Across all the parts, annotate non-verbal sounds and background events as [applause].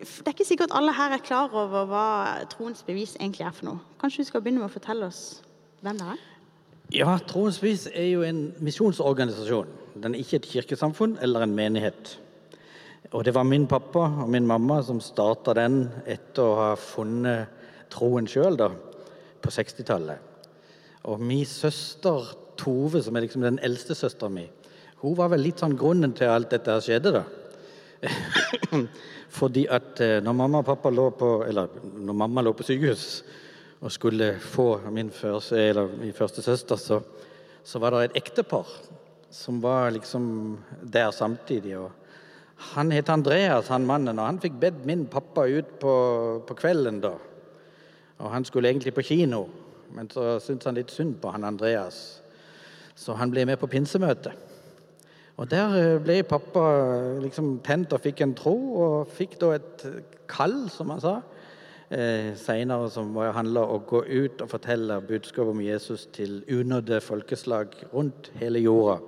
Det er ikke sikkert alle her er klar over hva Troens bevis egentlig er for noe. Kanskje du skal begynne med å fortelle oss hvem det er? Ja, Troens bevis er jo en misjonsorganisasjon. Den er ikke et kirkesamfunn eller en menighet. Og det var min pappa og min mamma som starta den etter å ha funnet troen sjøl på 60-tallet. Og min søster Tove, som er liksom den eldste søstera mi, hun var vel litt sånn grunnen til alt dette skjedde, da. Fordi at eh, når mamma og pappa lå på Eller når mamma lå på sykehus og skulle få min første, eller min første søster, så, så var det et ektepar som var liksom der samtidig. og Han het Andreas, han mannen, og han fikk bedt min pappa ut på, på kvelden da. Og han skulle egentlig på kino, men så syntes han litt synd på han Andreas. Så han ble med på pinsemøtet. Og Der eh, ble pappa eh, liksom tent og fikk en tro, og fikk da et kall, som han sa, eh, seinere, som handla om å gå ut og fortelle budskapet om Jesus til unådde folkeslag rundt hele jorda.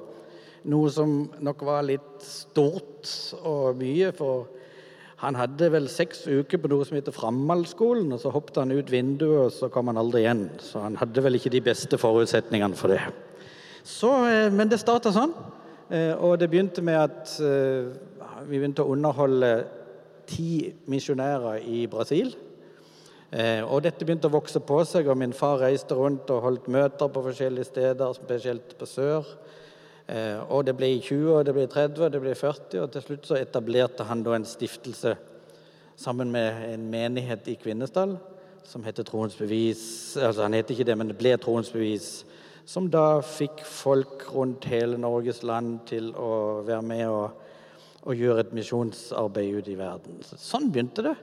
Noe som nok var litt stort og mye, for han hadde vel seks uker på noe som heter Framhaldsskolen, og så hoppet han ut vinduet, og så kom han aldri igjen. Så han hadde vel ikke de beste forutsetningene for det. Så, eh, men det starta sånn. Eh, og det begynte med at eh, vi begynte å underholde ti misjonærer i Brasil. Eh, og dette begynte å vokse på seg, og min far reiste rundt og holdt møter på forskjellige steder, spesielt på sør. Og det ble 20, og det ble 30, og det ble 40, og til slutt så etablerte han da en stiftelse sammen med en menighet i Kvinesdal som heter Troens Bevis. Altså han heter ikke det, men det ble Troens Bevis som da fikk folk rundt hele Norges land til å være med og, og gjøre et misjonsarbeid ute i verden. Sånn begynte det.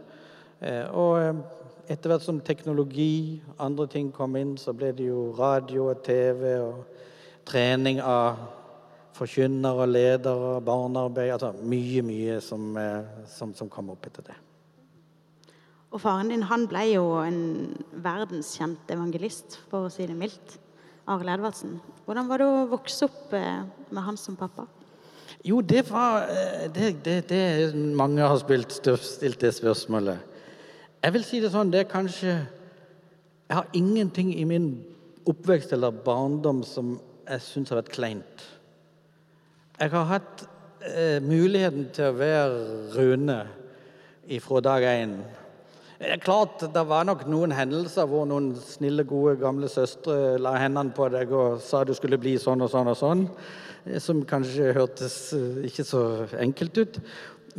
Eh, og eh, etter hvert som teknologi, andre ting kom inn, så ble det jo radio og TV og trening av forkynnere, ledere, barnearbeid Altså mye, mye som, eh, som, som kom opp etter det. Og faren din han ble jo en verdenskjent evangelist, for å si det mildt. Arild Edvardsen. Hvordan var det å vokse opp eh, med han som pappa? Jo, det var eh, det, det, det Mange har spilt, stilt det spørsmålet. Jeg vil si det sånn, det er kanskje Jeg har ingenting i min oppvekst eller barndom som jeg syns har vært kleint. Jeg har hatt eh, muligheten til å være Rune ifra dag én. Det er klart, det var nok noen hendelser hvor noen snille, gode gamle søstre la hendene på deg og sa du skulle bli sånn og sånn og sånn, eh, som kanskje hørtes eh, ikke så enkelt ut.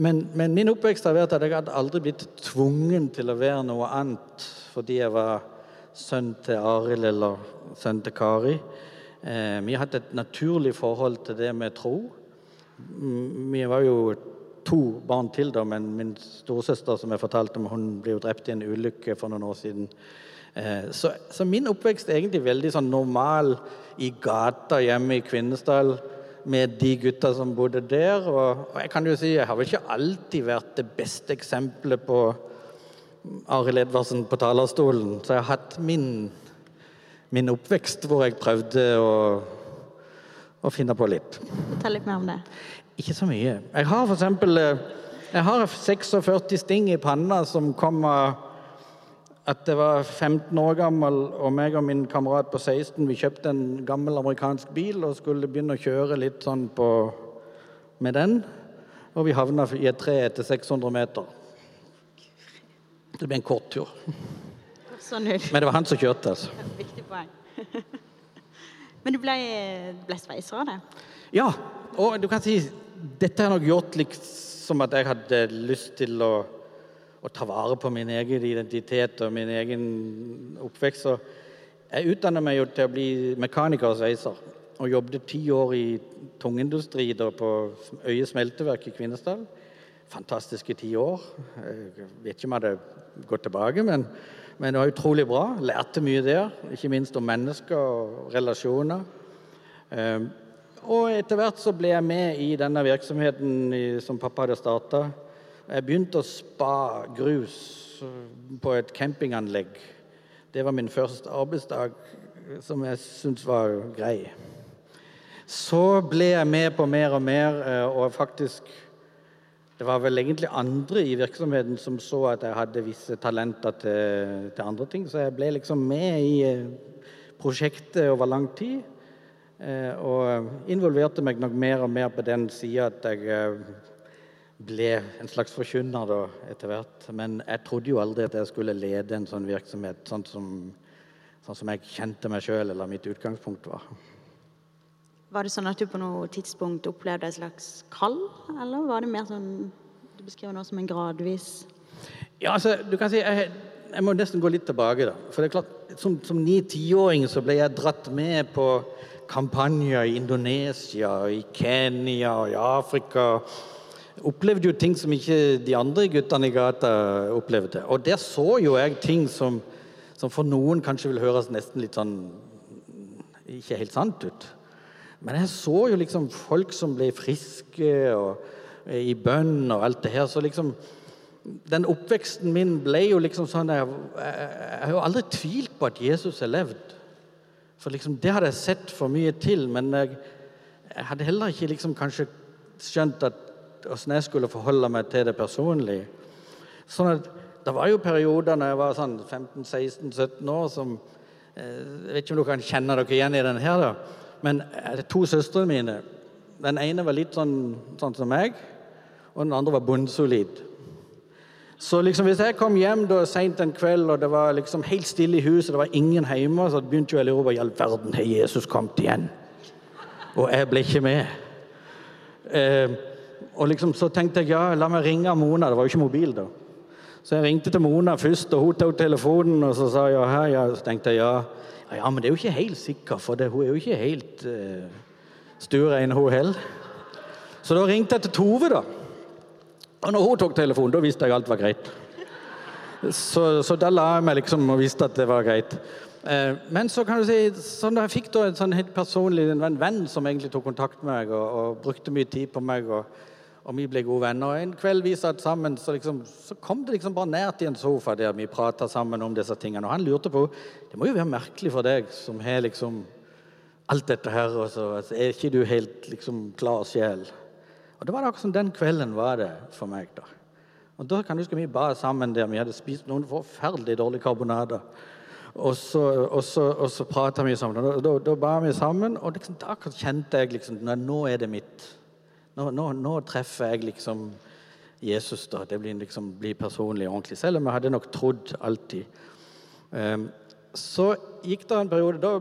Men, men min oppvekst har vært at jeg hadde aldri blitt tvungen til å være noe annet fordi jeg var sønn til Arild eller sønn til Kari. Eh, vi hatt et naturlig forhold til det med tro. Vi var jo to barn til, da, men min storesøster som jeg fortalte om, hun ble jo drept i en ulykke for noen år siden. Eh, så, så, min oppvekst er egentlig veldig sånn normal i gata hjemme i Kvinesdal med de gutta som bodde der. Og, og, jeg kan jo si, jeg har vel ikke alltid vært det beste eksempelet på Arild Edvardsen på talerstolen. Så jeg har hatt min, min oppvekst hvor jeg prøvde å, å finne på litt. Fortell litt mer om det. Ikke så mye. Jeg har for eksempel eh, jeg har 46 sting i panna som kom av at jeg var 15 år gammel, og meg og min kamerat på 16 vi kjøpte en gammel amerikansk bil og skulle begynne å kjøre litt sånn på, med den. Og vi havna i et tre etter 600 meter. Det ble en kort tur. Sånn Men det var han som kjørte, altså. [laughs] Viktig poeng. [laughs] Men du ble, ble sveiser av det? Ja. Og du kan si dette har nok gjort liksom at jeg hadde lyst til å, å, ta vare på min egen identitet og min egen oppvekst. Så jeg utdannet meg jo til å bli mekaniker og sveiser. Og jobbet ti år i tungindustri da, på Øye smelteverk i Kvinesdal. Fantastiske ti år. Jeg vet ikke om jeg hadde gått tilbake, men, men det var utrolig bra. Lærte mye der, ikke minst om mennesker og relasjoner. Og etter hvert så ble jeg med i denne virksomheten som pappa hadde starta. Jeg begynte å spa grus på et campinganlegg. Det var min første arbeidsdag, som jeg syntes var grei. Så ble jeg med på mer og mer, eh, og faktisk det var vel egentlig andre i virksomheten som så at jeg hadde visse talenter til, til andre ting, så jeg ble liksom med i eh, prosjektet over lang tid. Eh, og involverte meg nok mer og mer på den sida at jeg eh, ble en slags forkynner etter hvert. Men jeg trodde jo aldri at jeg skulle lede en sånn virksomhet sånn som, sånn som jeg kjente meg sjøl, eller mitt utgangspunkt var. Var det sånn at du på noe tidspunkt opplevde et slags kall, eller var det mer sånn Du beskriver noe som en gradvis Ja, altså, du kan si jeg, jeg må nesten gå litt tilbake, da. For det er klart, som, som ni-tiåring så ble jeg dratt med på kampanjer i Indonesia, i Kenya og i Afrika. Opplevde jo ting som ikke de andre guttene i gata opplevde. Og der så jo jeg ting som, som for noen kanskje vil høres nesten litt sånn ikke helt sant ut. Men jeg så jo liksom folk som ble friske og eh, i bønn og alt det her. Så liksom Den oppveksten min ble jo liksom sånn Jeg, jeg, jeg har jo aldri tvilt på at Jesus har levd. For liksom det hadde jeg sett for mye til. Men jeg, jeg hadde heller ikke liksom kanskje skjønt at åssen jeg skulle forholde meg til det personlig. Sånn at Det var jo perioder når jeg var sånn 15-16-17 år som eh, Jeg vet ikke om dere kan kjenne dere igjen i den her. da, men eh, to søstrene mine Den ene var litt sånn, sånn som meg, og den andre var bunnsolid. Så liksom hvis jeg kom hjem da seint en kveld, og det var liksom helt stille i huset, det var ingen hjemme, så begynte jeg å lure på i all verden har Jesus kommet igjen. Og jeg ble ikke med. Eh, og liksom så tenkte jeg ja, la meg ringe Mona. Det var jo ikke mobil da. Så jeg ringte til Mona først, og hun tok telefonen, og så sa jeg ja, ja. Så tenkte jeg ja. Ja, men det er jo ikke helt sikkert, for det, hun er jo ikke helt eh, stuerein, hun heller. Så da ringte jeg til Tove, da. Og når hun tok telefonen, da visste jeg alt var greit. Så, så da la jeg meg liksom og visste at det var greit. Eh, men så kan du si, sånn da jeg fikk da en sånn helt personlig en venn som egentlig tok kontakt med meg og, og brukte mye tid på meg. og og vi ble gode venner. Og En kveld vi satt sammen, så, liksom, så kom det liksom bare nært til en sofa der vi prata sammen om disse tingene. Og han lurte på det må jo være merkelig for deg som har liksom alt dette her, og så altså, er ikke du helt liksom klar sjel. Og det var akkurat som den kvelden var det for meg. da. Og da kan du huske Vi ba sammen der. Vi hadde spist noen forferdelig dårlige karbonader. Og så, og så, så prata vi sammen. Og da, da, ba vi sammen, og liksom, da kjente jeg liksom Nå er det mitt. Nå, nå, nå, treffer jeg liksom Jesus. da, Det blir, liksom, blir personlig og ordentlig. Selv om jeg hadde nok trodd alltid. Um, så gikk det en periode Da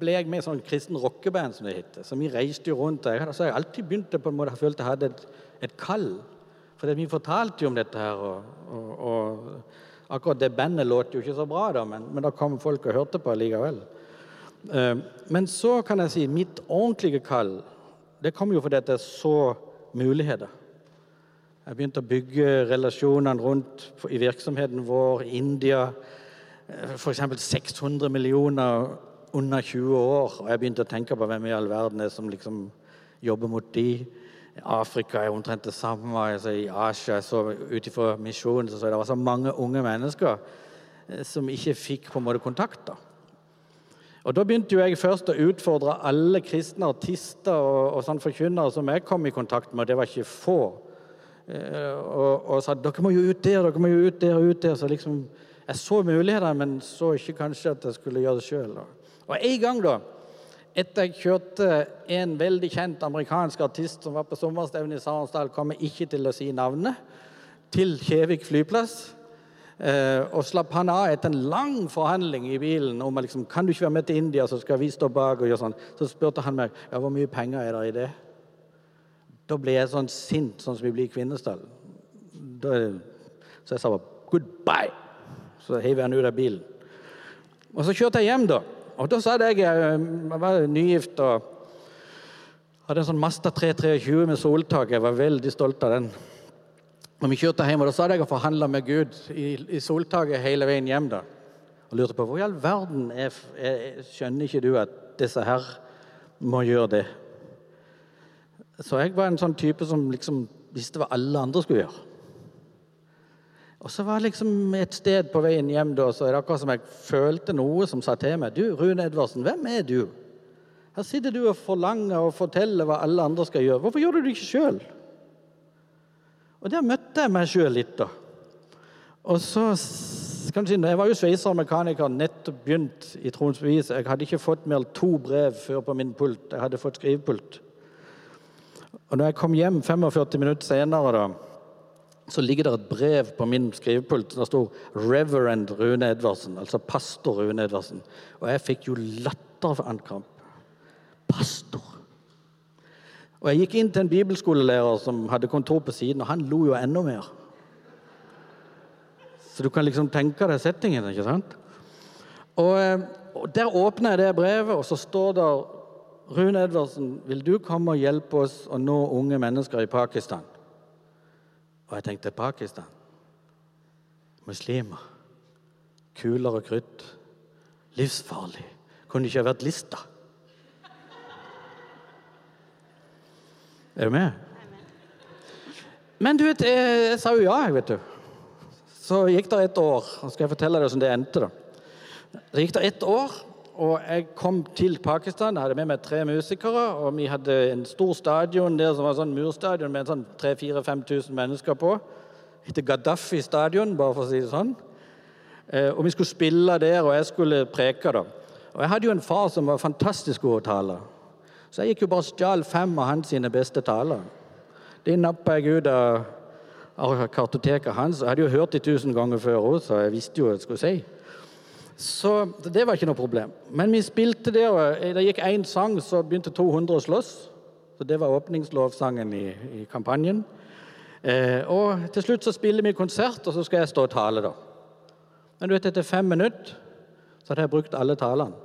ble jeg med i sånn kristen rockeband, som det heter. Så vi reiste jo rundt. Så jeg alltid begynt på en måte, jeg følte jeg hadde et, et kall. For vi fortalte jo om dette her. Og, og, og akkurat det bandet låt jo ikke så bra, da, men, men da kom folk og hørte på likevel. Um, men så kan jeg si mitt ordentlige kall det kom jo fordi jeg så muligheter. Jeg begynte å bygge relasjonene rundt i virksomheten vår. India f.eks. 600 millioner under 20 år. Og jeg begynte å tenke på hvem i all verden er som liksom jobber mot de. Afrika er omtrent det samme. Altså I Asia så ut ifra misjonen så, så det var så mange unge mennesker eh, som ikke fikk på en måte kontakt. da. Og Da begynte jo jeg først å utfordre alle kristne artister og, og sånn forkynnere som jeg kom i kontakt med, og det var ikke få. Eh, og, og sa dere må jo ut der, dere må jo ut der og ut der. Så liksom, jeg så muligheter, men så ikke kanskje at jeg skulle gjøre det sjøl. Og en gang, da, etter jeg kjørte en veldig kjent amerikansk artist som var på sommerstevne i Sarensdal, kommer ikke til å si navnet, til Kjevik flyplass. Eh, og slapp han av etter en lang forhandling i bilen om liksom, kan du ikke være med til India, så skal vi stå bak. og gjøre sånn. Så spurte han meg ja, hvor mye penger er det i det. Da ble jeg sånn sint, sånn som vi blir i Kvinesdal. Da, så jeg sa bare 'goodbye'. Så heiv han ut av bilen. Og så kjørte jeg hjem, da. Og da sa jeg eh, Jeg var nygift og hadde en sånn Masta 323 med soltak. Jeg var veldig stolt av den. Når vi kjørte hjem, og da sa jeg å forhandle med Gud i, i soltaket hele veien hjem. da. Og lurte på hvor i all verden er, er, skjønner ikke du at disse her må gjøre det? Så jeg var en sånn type som liksom visste hva alle andre skulle gjøre. Og så var det liksom et sted på veien hjem da, så er det akkurat som jeg følte noe som sa til meg Du, Rune Edvardsen, hvem er du? Her sitter du og forlanger og forteller hva alle andre skal gjøre. Hvorfor gjør du det ikke sjøl? Og der møtte jeg meg sjøl litt, da. Og så kan du si, Jeg var jo sveiser og mekaniker, nettopp begynt i Troens bevis. Jeg hadde ikke fått mer enn to brev før på min pult. Jeg hadde fått skrivepult. Og når jeg kom hjem 45 minutter senere, da, så ligger det et brev på min skrivepult. Der sto 'Reverend Rune Edvardsen', altså pastor Rune Edvardsen. Og jeg fikk jo latterankamp. Pastor! Og Jeg gikk inn til en bibelskolelærer som hadde kontor på siden, og han lo jo enda mer. Så du kan liksom tenke deg settingen. ikke sant? Og, eh, og Der åpner jeg det brevet, og så står det Rune Edvardsen, vil du komme og hjelpe oss å nå unge mennesker i Pakistan? Og jeg tenkte Pakistan. Muslimer. Kuler og krutt. Livsfarlig. Kunne ikke ha vært Lista. Er du med? Men du vet, jeg, jeg sa jo ja, vet du. Så gikk det et år. og skal jeg fortelle deg hvordan det endte. da. Det gikk det ett år, og jeg kom til Pakistan. Hadde med meg tre musikere. og Vi hadde en stor stadion der som var sånn murstadion med sånn 3000-5000 mennesker på. Det heter Gaddafi stadion, bare for å si det sånn. Eh, og Vi skulle spille der, og jeg skulle preke. da. Og Jeg hadde jo en far som var fantastisk god å tale. Så jeg gikk jo bare og stjal fem av hans sine beste taler. De nappa jeg ut av kartoteket hans. Jeg hadde jo hørt de tusen ganger før òg, så jeg visste jo hva jeg skulle si. Så det var ikke noe problem. Men vi spilte det, og det gikk én sang, så begynte 200 å slåss. Så det var åpningslovsangen i, i kampanjen. Eh, og til slutt så spiller vi konsert, og så skal jeg stå og tale, da. Men du vet, etter fem minutter så hadde jeg brukt alle talene.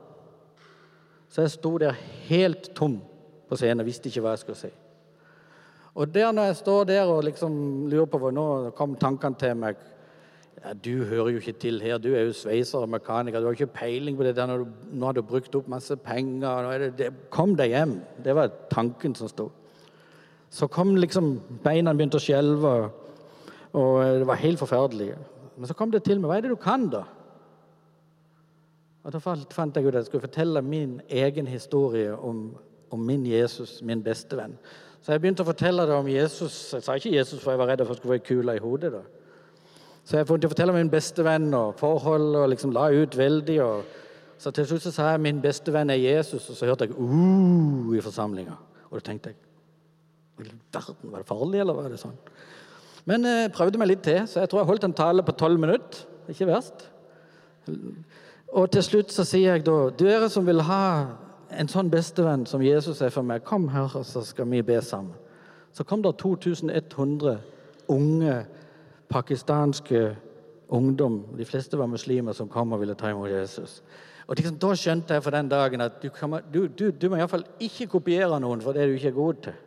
Så jeg sto der helt tom på scenen og visste ikke hva jeg skulle si. Og der når jeg står der og liksom lurer på hvor nå kom tankene til meg ja, Du hører jo ikke til her, du er jo sveiser og mekaniker, du har ikke peiling på det der nå har du brukt opp masse penger det, det, Kom deg hjem. Det var tanken som sto. Så kom liksom Beina begynte å skjelve, og det var helt forferdelig. Men så kom det til meg. Hva er det du kan, da? Og Da fant jeg ut at jeg skulle fortelle min egen historie om, om min Jesus, min bestevenn. Så jeg begynte å fortelle det om Jesus. Jeg sa ikke Jesus, for jeg var redd for at jeg skulle få ei kule i hodet. da. Så jeg begynte å fortelle om min bestevenn og forhold, og liksom la ut veldig. og Så til slutt så sa jeg min bestevenn er Jesus, og så hørte jeg uh, i forsamlinga. Og da tenkte jeg verden, Var det farlig, eller var det sånn? Men jeg eh, prøvde meg litt til, så jeg tror jeg holdt en tale på tolv minutter. Ikke verst. Og til slutt så sier jeg da Dere som vil ha en sånn bestevenn som Jesus er for meg, kom her, så skal vi be sammen. Så kom det 2100 unge pakistanske ungdom, de fleste var muslimer, som kom og ville ta imot Jesus. Og liksom, Da skjønte jeg for den dagen at du, kan, du, du, du må iallfall ikke kopiere noen for det du ikke er god til.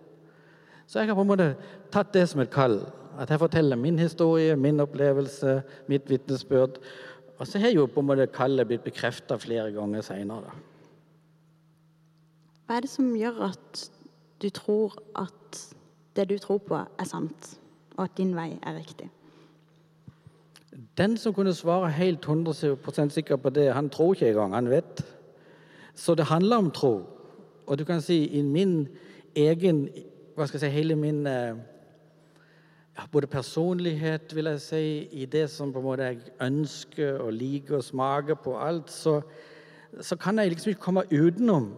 Så jeg har på en måte tatt det som et kall. At jeg forteller min historie, min opplevelse, mitt vitnesbyrd. Og så har jo på en måte kallet blitt bekrefta flere ganger seinere. Hva er det som gjør at du tror at det du tror på, er sant, og at din vei er riktig? Den som kunne svare helt 100% sikker på det, han tror ikke engang. Han vet. Så det handler om tro. Og du kan si i min egen Hva skal jeg si Hele min eh, ja, både personlighet, vil jeg si, i det som på en måte jeg ønsker og liker og smaker på alt, så, så kan jeg liksom ikke komme utenom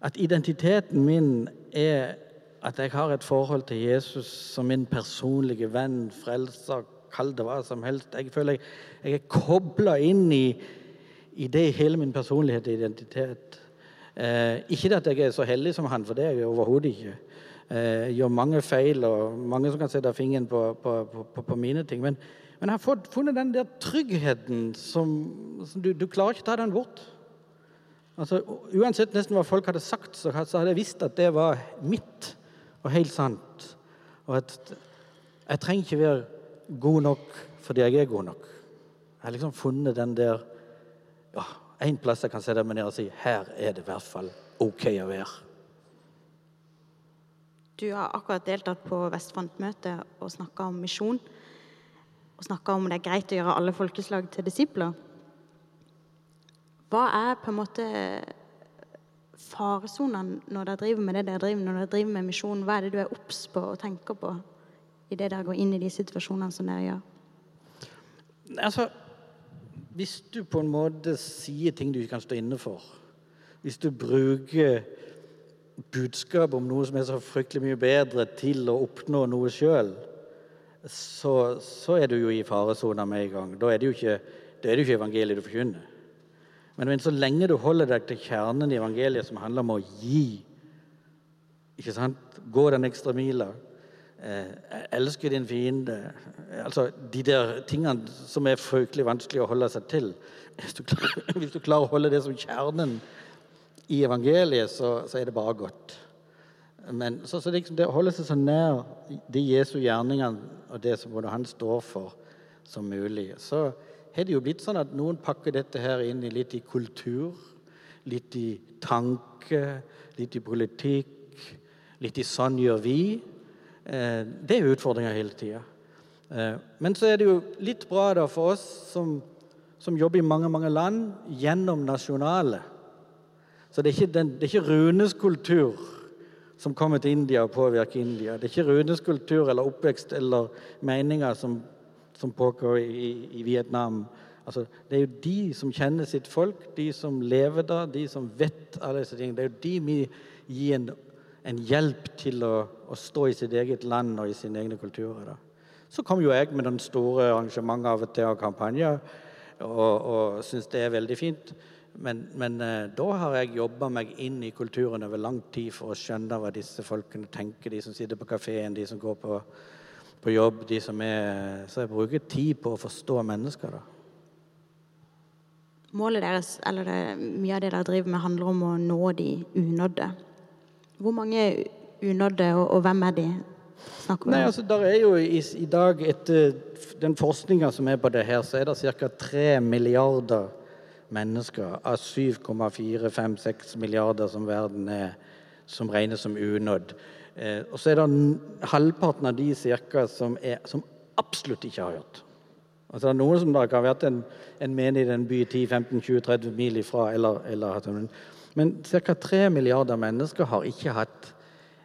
at identiteten min er at jeg har et forhold til Jesus som min personlige venn, frelser, kall det hva som helst. Jeg føler jeg, jeg er kobla inn i, i, det hele min personlighet og identitet. Eh, ikke at jeg er så heldig som han, for det er jeg overhodet ikke eh, gjør mange feil, og mange som kan sette fingeren på, på, på, på mine ting. Men, men, jeg har fått, funnet den der tryggheten som, som du, du, klarer ikke ta den bort. Altså, uansett nesten hva folk hadde sagt, så hadde jeg visst at det var mitt og helt sant. Og at jeg trenger ikke være god nok fordi jeg er god nok. Jeg har liksom funnet den der ja, En plass jeg kan sette meg ned og si her er det i hvert fall OK å være. Du har akkurat deltatt på Vestfrontmøtet og snakka om misjon. Og snakka om det er greit å gjøre alle folkeslag til disipler. Hva er på en måte faresonene når dere driver med det dere driver når dere driver med misjon? Hva er det du er obs på og tenker på i det dere går inn i de situasjonene som dere gjør? Altså, hvis du på en måte sier ting du ikke kan stå inne for, hvis du bruker budskap om noe som er så fryktelig mye bedre til å oppnå noe sjøl, så, så, er du jo i faresona med en gang. Da er det jo ikke, det jo ikke evangeliet du forkynner. Men, men, så lenge du holder deg til kjernen i evangeliet, som handler om å gi, ikke sant? gå den ekstra mila, eh, elske din fiende altså De der tingene som er fryktelig vanskelig å holde seg til. Hvis du klarer, [laughs] hvis du klarer å holde det som kjernen i evangeliet, så, så er det bare godt. Men så, så liksom det å holde seg så nær de Jesu gjerningene og det som både han står for, som mulig, så har det jo blitt sånn at noen pakker dette her inn i litt i kultur, litt i tanke, litt i politikk, litt i 'sånn gjør vi'. Eh, det er utfordringer hele tida. Eh, men så er det jo litt bra da for oss som, som jobber i mange, mange land, gjennom nasjonale så det er ikke, den, det er ikke Runes kultur som kommer til India og påvirker India. Det er ikke Runes kultur eller oppvekst eller meninger som, som pågår i, i Vietnam. Altså, det er jo de som kjenner sitt folk, de som lever der, de som vet alle disse tingene. Det er jo de vi gir en, en hjelp til å, å, stå i sitt eget land og i sine egne kulturer. Da. Så kom jo jeg med den store arrangementet av og til og kampanjer og, og syns det er veldig fint. Men, men eh, da har jeg jobba meg inn i kulturen over lang tid for å skjønne hva disse folkene tenker, de som sitter på kafeen, de som går på, på jobb, de som er Så jeg bruker tid på å forstå mennesker, da. Målet deres, eller det, mye av det dere driver med, handler om å nå de unådde. Hvor mange unådde, og, og hvem er de? Snakker Nei, altså, der er jo i, i dag, etter den forskninga som er på det her, så er det ca. 3 milliarder mennesker av 7,4-5-6 milliarder som verden er, som regnes som unådd. Eh, og så er det halvparten av de cirka som, er, som absolutt ikke har hørt. Altså det er Noen som da kan ha vært en, en menig i en by 10-15-20-30 mil ifra. Eller, eller, men ca. 3 milliarder mennesker har ikke hatt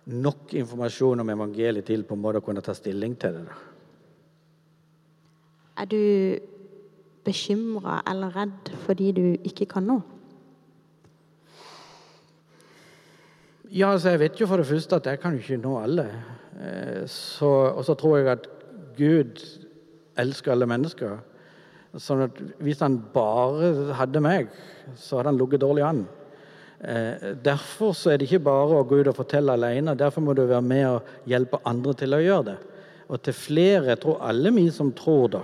nok informasjon om evangeliet til på en måte å kunne ta stilling til det. Er du bekymra eller redd fordi du ikke kan nå? Ja, altså jeg vet jo for det første at jeg kan jo ikke nå alle. Eh, så, og så tror jeg at Gud elsker alle mennesker. Sånn at hvis han bare hadde meg, så hadde han ligget dårlig an. Eh, derfor så er det ikke bare å gå ut og fortelle alene. Derfor må du være med og hjelpe andre til å gjøre det. Og til flere, jeg tror alle vi som tror det,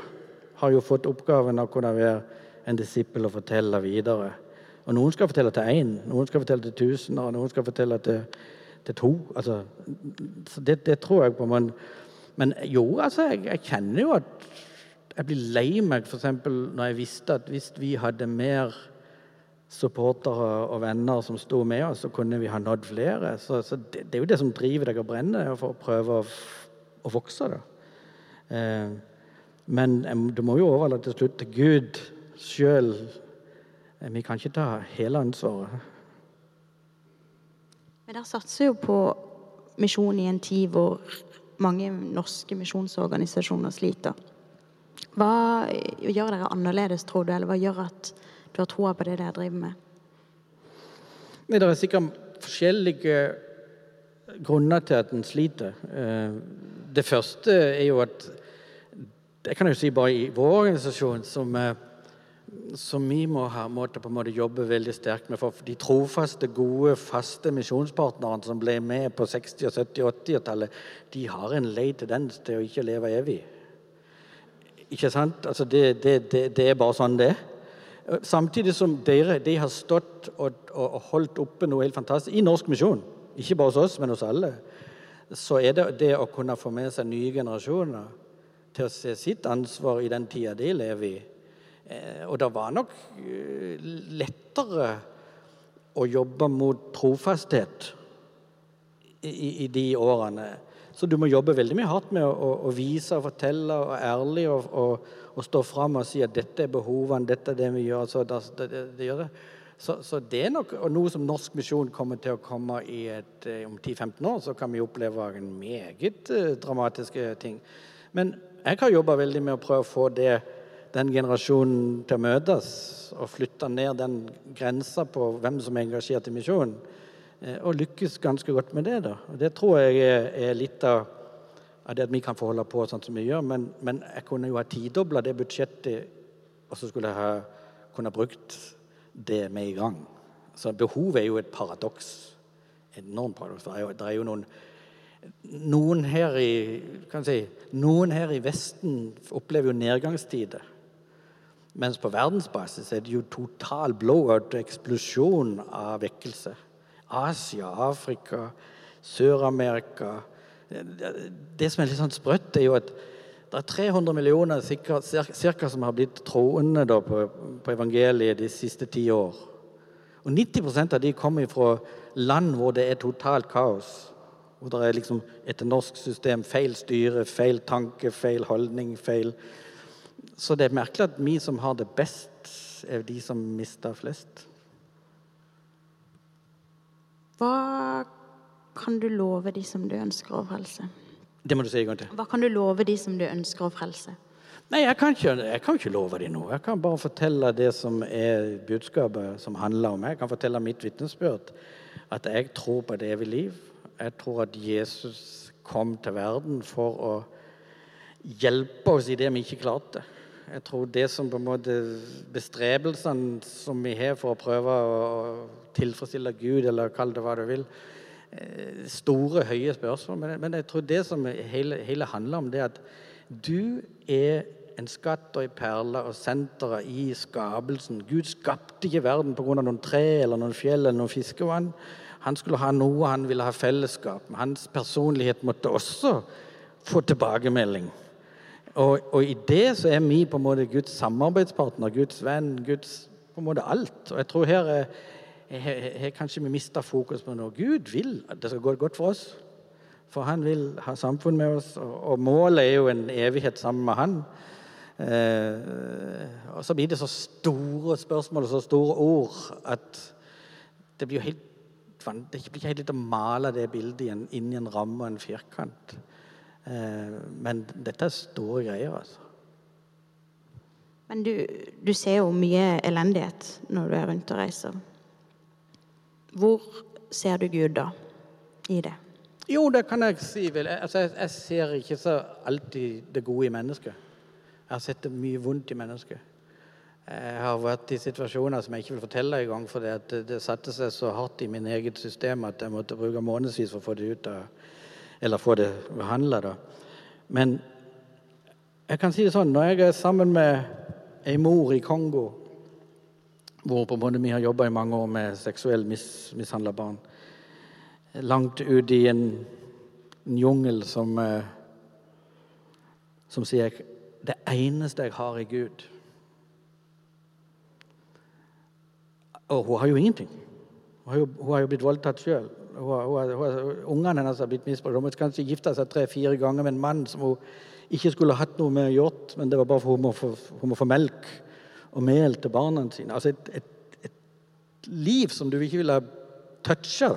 har jo fått oppgaven av å kunne være en disippel og fortelle videre. Og noen skal fortelle til én, noen skal fortelle til tusener, og noen skal fortelle til, til to. Altså, det, det, tror jeg på. Men, men jo, altså, jeg, jeg, kjenner jo at jeg blir lei meg f.eks. når jeg visste at hvis vi hadde mer supportere og venner som sto med oss, så kunne vi ha nådd flere. Så, så det, det, er jo det som driver deg og brenner for å prøve å, å vokse. Eh, men du må jo overlate til slutt til Gud sjøl. Vi kan ikke ta hele ansvaret. Men dere satser jo på misjon i en tid hvor mange norske misjonsorganisasjoner sliter. Hva gjør dere annerledes, tror du, eller hva gjør at har troa på det dere driver med? Nei, Det er sikkert forskjellige grunner til at en sliter. Eh, det første er jo at det kan jeg jo si bare i vår organisasjon, som, eh, som vi må ha måte på en måte jobbe veldig sterkt med. For de trofaste, gode, faste misjonspartnerne som ble med på 60-, 70- og 80-tallet, de har en lei tendens til å ikke leve evig. Ikke sant? Altså det, det, det, det, er bare sånn det er. Samtidig som dere de har stått og, og, holdt oppe noe helt fantastisk i norsk misjon, ikke bare hos oss, men hos alle, så er det det å kunne få med seg nye generasjoner til å se sitt ansvar i den tida de lever i. Eh, og det var nok eh, lettere å jobbe mot trofasthet i, i de årene. Så du må jobbe veldig mye hardt med å, å vise og fortelle og ærlig og, og, og står fram og sier at dette er behovene, dette er det vi gjør. Så det, det, det. Så, så, det er nok noe som norsk misjon kommer til å komme i et, eh, om 10-15 år. Så kan vi oppleve en meget uh, dramatiske ting. Men jeg har jobba veldig med å prøve å få det, den generasjonen til å møtes. Og flytte ned den grensa på hvem som er engasjert i misjon. Uh, og lykkes ganske godt med det. da. Og det tror jeg er litt av, av, det at vi kan få holde på sånn som vi gjør. Men, men jeg kunne jo ha tidobla det budsjettet, og så skulle jeg ha kunne brukt det med i gang. Så behovet er jo et paradoks. Enormt paradoks. Det er jo, det er jo noen noen her, i, si, noen her i Vesten opplever jo nedgangstider. Mens på verdensbasis er det jo total blowout, eksplosjon av vekkelse. Asia, Afrika, Sør-Amerika Det som er litt sånn sprøtt, er jo at det er 300 millioner cirka, cirka som har blitt troende på, på, evangeliet de siste ti år. Og 90% av de kommer fra land hvor det er totalt kaos. Hvor det er liksom etter norsk system feil styre, feil tanke, feil holdning, feil Så det er merkelig at vi som har det best, er de som mister flest. Hva kan du love de som du ønsker å frelse? Det må du si en gang til. Hva kan du love de som du ønsker å frelse? Nei, jeg kan, ikke, jeg kan ikke love dem noe. Jeg kan bare fortelle det som er budskapet som handler om. meg. Jeg kan fortelle mitt vitnesbyrd. At jeg tror på et evig liv. Jeg tror at Jesus kom til verden for å hjelpe oss i det vi ikke klarte. Jeg tror det som på en måte bestrebelsene som vi har for å prøve å tilfredsstille Gud, eller kall det hva du vil, store, høye spørsmål. Men, men, jeg tror det som hele, hele, handler om, det er at du er en skatt og en perle og senteret i skapelsen. Gud skapte ikke verden pga. noen tre eller noen fjell eller noen fiskevann. Han skulle ha noe, han ville ha fellesskap. Hans personlighet måtte også få tilbakemelding. Og, og, i det så er vi på en måte Guds samarbeidspartner, Guds venn, Guds på en måte alt. Og jeg tror her er har kanskje vi mista fokus på noe. Gud vil at det skal gå godt for oss. For han vil ha samfunn med oss, og, målet er jo en evighet sammen med han. Eh, og så blir det så store spørsmål og så store ord at det blir jo helt det blir ikke helt lett å male det bildet inn i en ramme og en firkant. Eh, men dette er store greier, altså. Men du, du ser jo mye elendighet når du er rundt og reiser. Hvor ser du Gud da i det? Jo, det kan jeg si. vel. Altså, jeg, jeg, ser ikke så alltid det gode i mennesket. Jeg har sett det mye vondt i mennesket. Jeg har vært i situasjoner som jeg ikke vil fortelle engang, for det, det satte seg så hardt i min eget system at jeg måtte bruke månedsvis for å få det ut av Eller få det behandla. Men jeg kan si det sånn, når jeg er sammen med ei mor i Kongo hvor på en måte vi har jobba i mange år med seksuelt mis, mishandla barn. Langt ut i en, en jungel som, eh, som sier Det eneste jeg har, er Gud. Og hun har jo ingenting. Hun har jo, hun har jo blitt voldtatt sjøl. Ungene hennes har blitt misbrukt. Hun måtte kanskje gifte seg tre-fire ganger med en mann som hun ikke skulle hatt noe med å gjøre, men det var bare for hun må få, hun må få melk og mel til barna sine. Altså et, et, et, liv som du ikke ville toucha,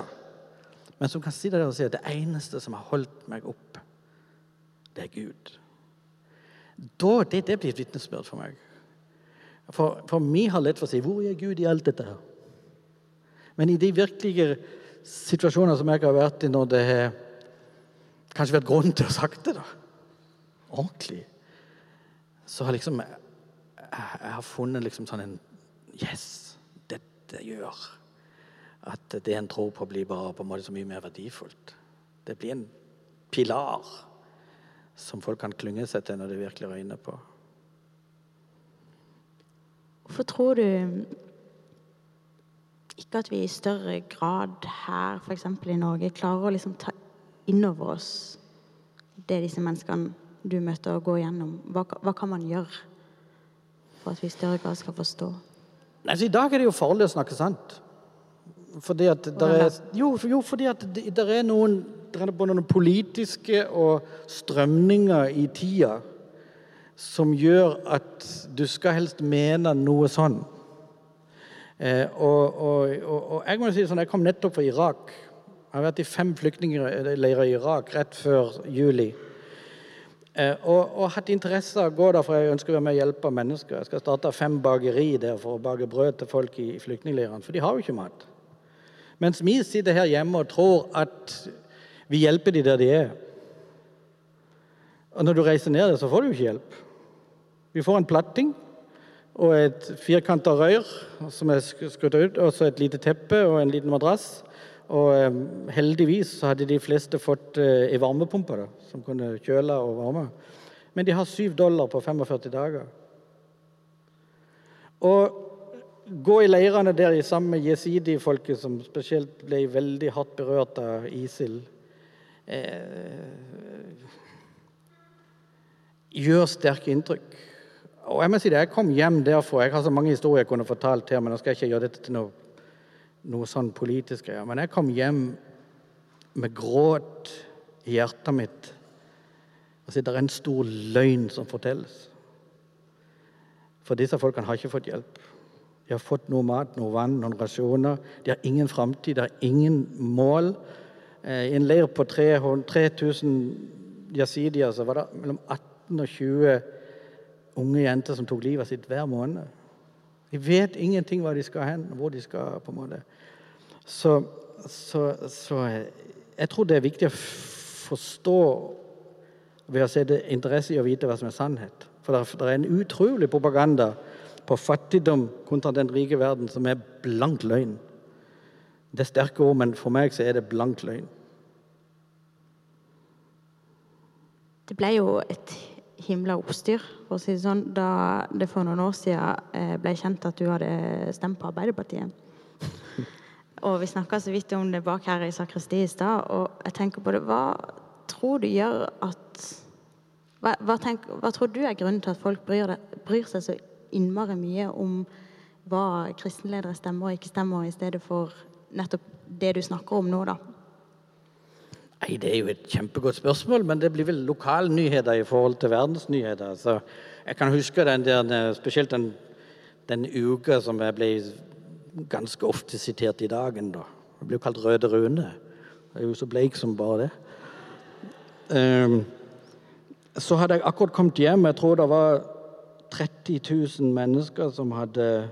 men som kan sitte der og si at det eneste som har holdt meg opp, det er Gud. Da, det, det blir et vitnesbyrd for meg. For, for vi har lett for å si 'Hvor er Gud i alt dette?' her? Men i de virkelige situasjoner som jeg har vært i når det har kanskje vært grunn til å sagt det, da, ordentlig, så har liksom jeg har funnet liksom sånn en Yes, dette gjør at det en tror på, blir bare på en måte så mye mer verdifullt. Det blir en pilar som folk kan klynge seg til når de virkelig røyner på. Hvorfor tror du ikke at vi i større grad her, f.eks. i Norge, klarer å liksom ta inn over oss det disse menneskene du møter, og går gjennom? Hva, hva kan man gjøre? For at vi i større grad skal forstå? Altså, I dag er det jo farlig å snakke sant. Fordi at der er, jo, jo, fordi at det, der er noen, der er både noen politiske og strømninger i tida som gjør at du skal helst mene noe sånn. Eh, og, og, og, og, jeg må si sånn, jeg kom nettopp fra Irak. Jeg har vært i fem flyktningleirer i Irak rett før juli. Eh, og, og, hatt interesse av å gå der, for jeg ønsker å være med og hjelpe mennesker. Jeg skal starte fem bakeri der for å bake brød til folk i, flyktningleirene, for de har jo ikke mat. Mens vi sitter her hjemme og tror at vi hjelper de der de er. Og når du reiser ned der, så får du ikke hjelp. Vi får en platting og et firkanta rør som er skrudd ut, og så et lite teppe og en liten madrass. Og eh, heldigvis så hadde de fleste fått eh, ei varmepumpe da, som kunne kjøle og varme. Men de har syv dollar på 45 dager. Og gå i leirene der sammen med jesidi-folket, som spesielt ble veldig hardt berørt av ISIL eh, Gjør sterke inntrykk. Og Jeg må si det, jeg kom hjem derfor. Jeg har så mange historier jeg kunne fortalt her, men nå skal jeg ikke gjøre dette til noe, noe sånn politisk greier. Men jeg kom hjem med gråt i hjertet mitt. Altså, det er en stor løgn som fortelles. For disse folkene har ikke fått hjelp. De har fått noe mat, noe vann, noen rasjoner. De har ingen framtid, de har ingen mål. Eh, I en leir på 3000 jasidier så var det mellom 18 og 20 unge jenter som tok livet sitt hver måned. De vet ingenting hva de skal hen, hvor de skal. på en måte. Så, så, så jeg tror det er viktig å forstå ved å sette interesse i å vite hva som er sannhet. For det er en utrolig propaganda på fattigdom kontra den rike verden som er blank løgn. Det er sterke ord, men for meg så er det blank løgn. Det ble jo et himla oppstyr, for å si det sånn, da det for noen år siden eh, ble kjent at du hadde stemt på Arbeiderpartiet. [laughs] og vi snakka så vidt om det bak her i sakristiet i stad, og jeg tenker på det Hva tror du gjør at hva, hva, tenk, hva, tror du er grunnen til at folk bryr, det, bryr seg så innmari mye om hva kristenledere stemmer og ikke stemmer, i stedet for nettopp det du snakker om nå, da? Nei, Det er jo et kjempegodt spørsmål, men det blir vel lokalnyheter i forhold til verdensnyheter. Så jeg kan huske den der, spesielt den, den uka som jeg ble ganske ofte sitert i dagen. da. Jeg ble jo kalt Røde Rune. Jeg er jo så bleik som bare det. Um, så hadde jeg akkurat kommet hjem. Jeg tror det var 30 000 mennesker som hadde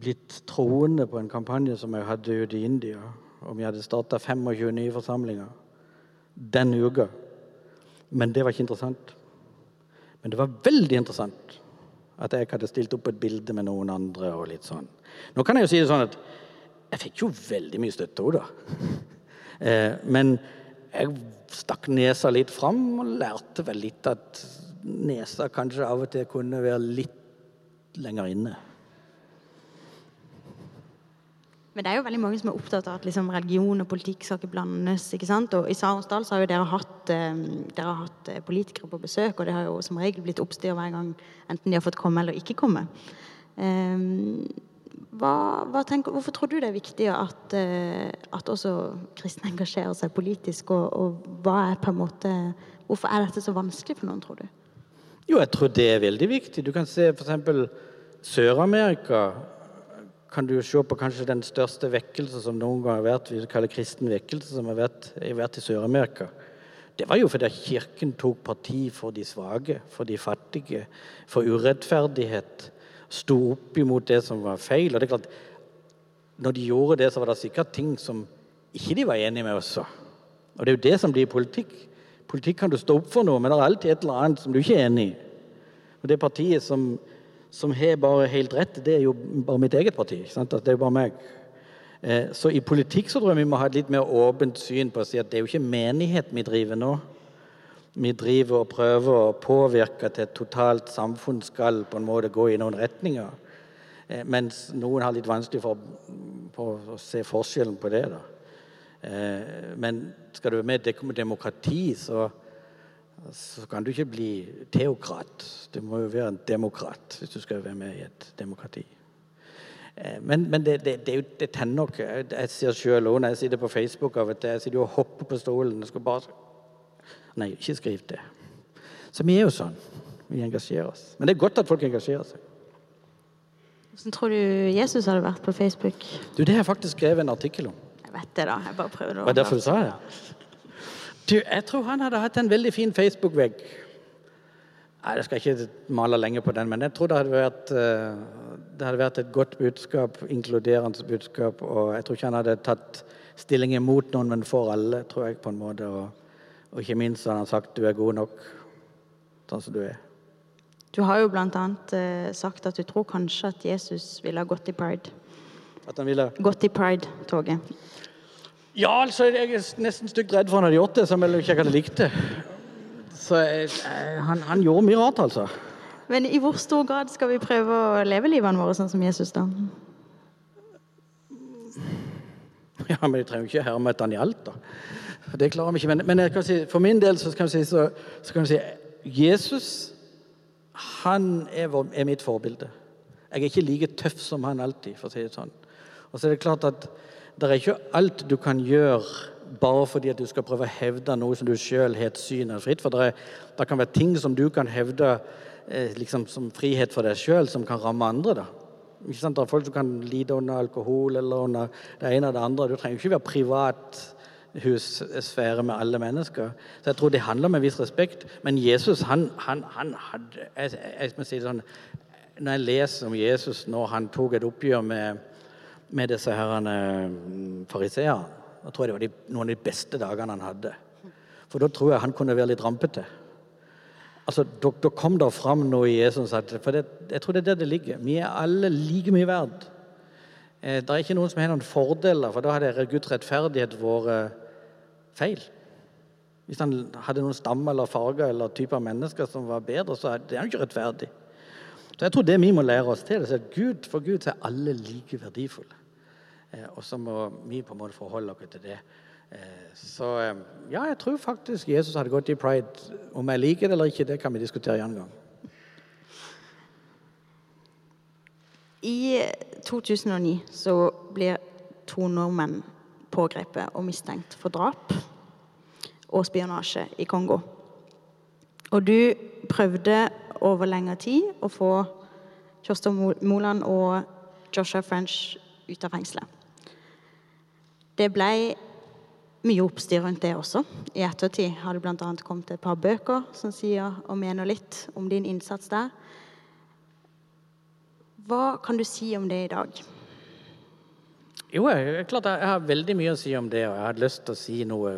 blitt troende på en kampanje som jeg hadde ute i India om jeg hadde starta 25 nye forsamlinger den uka. Men det var ikke interessant. Men det var veldig interessant at jeg hadde stilt opp et bilde med noen andre. og litt sånn. Nå kan jeg jo si det sånn at jeg fikk jo veldig mye støtte òg, da. Eh, men jeg stakk nesa litt fram og lærte vel litt at nesa kanskje av og til kunne være litt lenger inne. Men det er jo veldig mange som er opptatt av at liksom, religion og politikk skal ikke blandes. ikke sant? Og I Sarensdal har jo dere hatt, eh, dere har hatt eh, politikere på besøk, og det har jo som regel blitt oppstyr hver gang enten de har fått komme eller ikke komme. Eh, hva, hva tenker, hvorfor tror du det er viktig at, eh, at også kristne engasjerer seg politisk, og, og, hva er på en måte, hvorfor er dette så vanskelig for noen, tror du? Jo, jeg tror det er veldig viktig. Du kan se f.eks. Sør-Amerika kan du se på kanskje den største vekkelse som noen gang har vært, vi kaller kristen vekkelse, som har vært, har vært i Sør-Amerika. Det var jo fordi Kirken tok parti for de svake, for de fattige, for urettferdighet. Sto opp imot det som var feil. Og det er klart, når de gjorde det, så var det sikkert ting som ikke de var enige med også. Og det er jo det som blir politikk. Politikk kan du stå opp for noe, men det er alltid et eller annet som du ikke er enig i. Og det partiet som som har bare helt rett, det er jo bare mitt eget parti. Sant? Det er jo bare meg. Eh, så i politikk så tror jeg vi må ha et litt mer åpent syn på å si at det er jo ikke menighet vi driver nå. Vi driver og prøver å påvirke til et totalt samfunn skal på en måte gå i noen retninger. Eh, mens noen har litt vanskelig for, for å se forskjellen på det. da. Eh, men skal du være med i demokrati, så så kan du ikke bli teokrat. Du må jo være en demokrat hvis du skal være med i et demokrati. Eh, men, men det, det, det, det, tenner nok Jeg ser sjøl òg når jeg sitter på Facebook av og til, jeg sitter og hopper på stolen og skal bare Nei, ikke skriv det. Så vi er jo sånn. Vi engasjerer oss. Men det er godt at folk engasjerer seg. Hvordan tror du Jesus hadde vært på Facebook? Du, Det har jeg faktisk skrevet en artikkel om. Jeg vet det, da. Jeg bare prøver å Var det derfor du sa det? Du, jeg tror han hadde hatt en veldig fin Facebook-vegg. Nei, Jeg skal ikke male lenge på den, men jeg tror det hadde vært, eh, det hadde vært et godt budskap, inkluderende budskap. Og jeg tror ikke han hadde tatt stilling imot noen, men for alle, tror jeg på en måte. Og, og ikke minst hadde han sagt du er god nok sånn som du er. Du har jo annet eh, sagt at du tror kanskje at Jesus ville ha gått i pride. At han ville Gått i pride-toget. Ja, altså, jeg er nesten stygt redd for han hadde gjort det, som jeg ikke hadde likt det. Så jeg, jeg, han, han gjorde mye rart, altså. Men i hvor stor grad skal vi prøve å leve livene våre sånn som Jesus, da? Ja, men jeg trenger jo ikke herme etter han alt, da. Det klarer vi ikke. Men, men si, for min del så kan vi si, så, så kan vi si Jesus han er, vår, er mitt forbilde. Jeg er ikke like tøff som han alltid, for å si det sånn. Og så er det klart at det er ikke alt du kan gjøre bare fordi at du skal prøve å hevde noe som du sjøl har et syn av fritt. For det, er, det, kan være ting som du kan hevde eh, liksom som frihet for deg sjøl, som kan ramme andre. da. Ikke sant? Det er folk som kan lide under alkohol eller under det ene og det andre. Du trenger ikke være privat hussfære med alle mennesker. Så jeg tror det handler om en viss respekt. Men Jesus, han, han, han hadde jeg, jeg må si det sånn, Når jeg leser om Jesus når han tok et oppgjør med, med disse herrene fariseerne, da tror jeg det var de, noen av de beste dagene han hadde. For da tror jeg han kunne være litt rampete. Altså, da, kom det fram noe i Jesus at, For det, jeg tror det er der det ligger. Vi er alle like mye verd. Eh, det er ikke noen som har noen fordeler, for da hadde Guds rettferdighet vært eh, feil. Hvis han hadde noen stamme eller farger eller typer mennesker som var bedre, så er det ikke rettferdig. Så jeg tror det vi må lære oss til, er at Gud, for Gud er alle like verdifulle. Eh, og så må vi på en måte forholde oss til det. Eh, så eh, ja, jeg tror faktisk Jesus hadde gått i pride. Om jeg liker det eller ikke, det kan vi diskutere en annen gang. I 2009 så blir to nordmenn pågrepet og mistenkt for drap og spionasje i Kongo. Og du prøvde over lengre tid å få Kjostov Moland og Joshua French ut av fengselet. Det ble mye oppstyr rundt det også. I ettertid har det bl.a. kommet et par bøker som sier og mener litt om din innsats der. Hva kan du si om det i dag? Jo, jeg, klart jeg har veldig mye å si om det, og jeg hadde lyst til å si noe,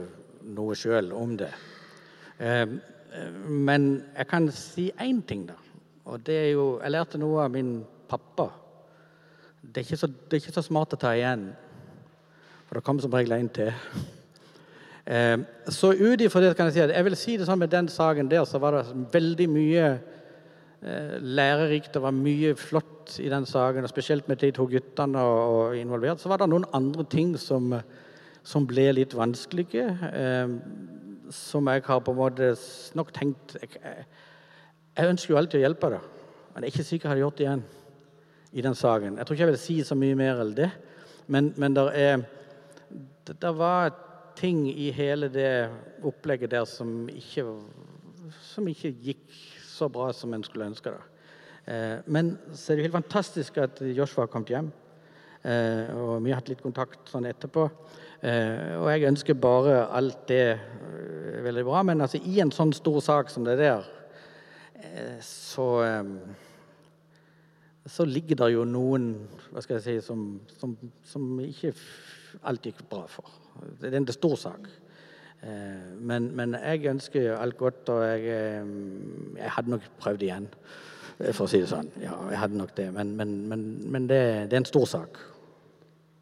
noe sjøl om det. Eh, men jeg kan si én ting, da. Og det er jo Jeg lærte noe av min pappa. Det er ikke så, det er ikke så smart å ta igjen, for det kommer som regel en til. Eh, så ut ifra det kan jeg si at jeg vil si det sånn med den saken der, så var det veldig mye eh, lærerikt. Det var mye flott i den saken, og spesielt med de to guttene og involvert. Så var det noen andre ting som, som ble litt vanskelige. Eh, som jeg har på en måte nok tenkt Jeg, jeg ønsker jo alltid å hjelpe da. men jeg er ikke sikker jeg hadde gjort det igjen i den saken. Jeg tror ikke jeg vil si så mye mer enn det, men, men der er, det, det var ting i hele det opplegget der som ikke, som ikke gikk så bra som en skulle ønske. det. Eh, men så er det helt fantastisk at Joshua har kommet hjem. Eh, og vi har hatt litt kontakt sånn etterpå. Eh, og jeg ønsker bare alt det veldig bra. Men altså, i en sånn stor sak som det der, så så ligger det jo noen hva skal jeg si, som, som, som ikke alt gikk bra for. Det er en stor sak. Eh, men, men, jeg ønsker alt godt, og jeg, eh, jeg, hadde nok prøvd igjen, eh, for å si det sånn. Ja, jeg hadde nok det. Men, men, men det, det, er en stor sak.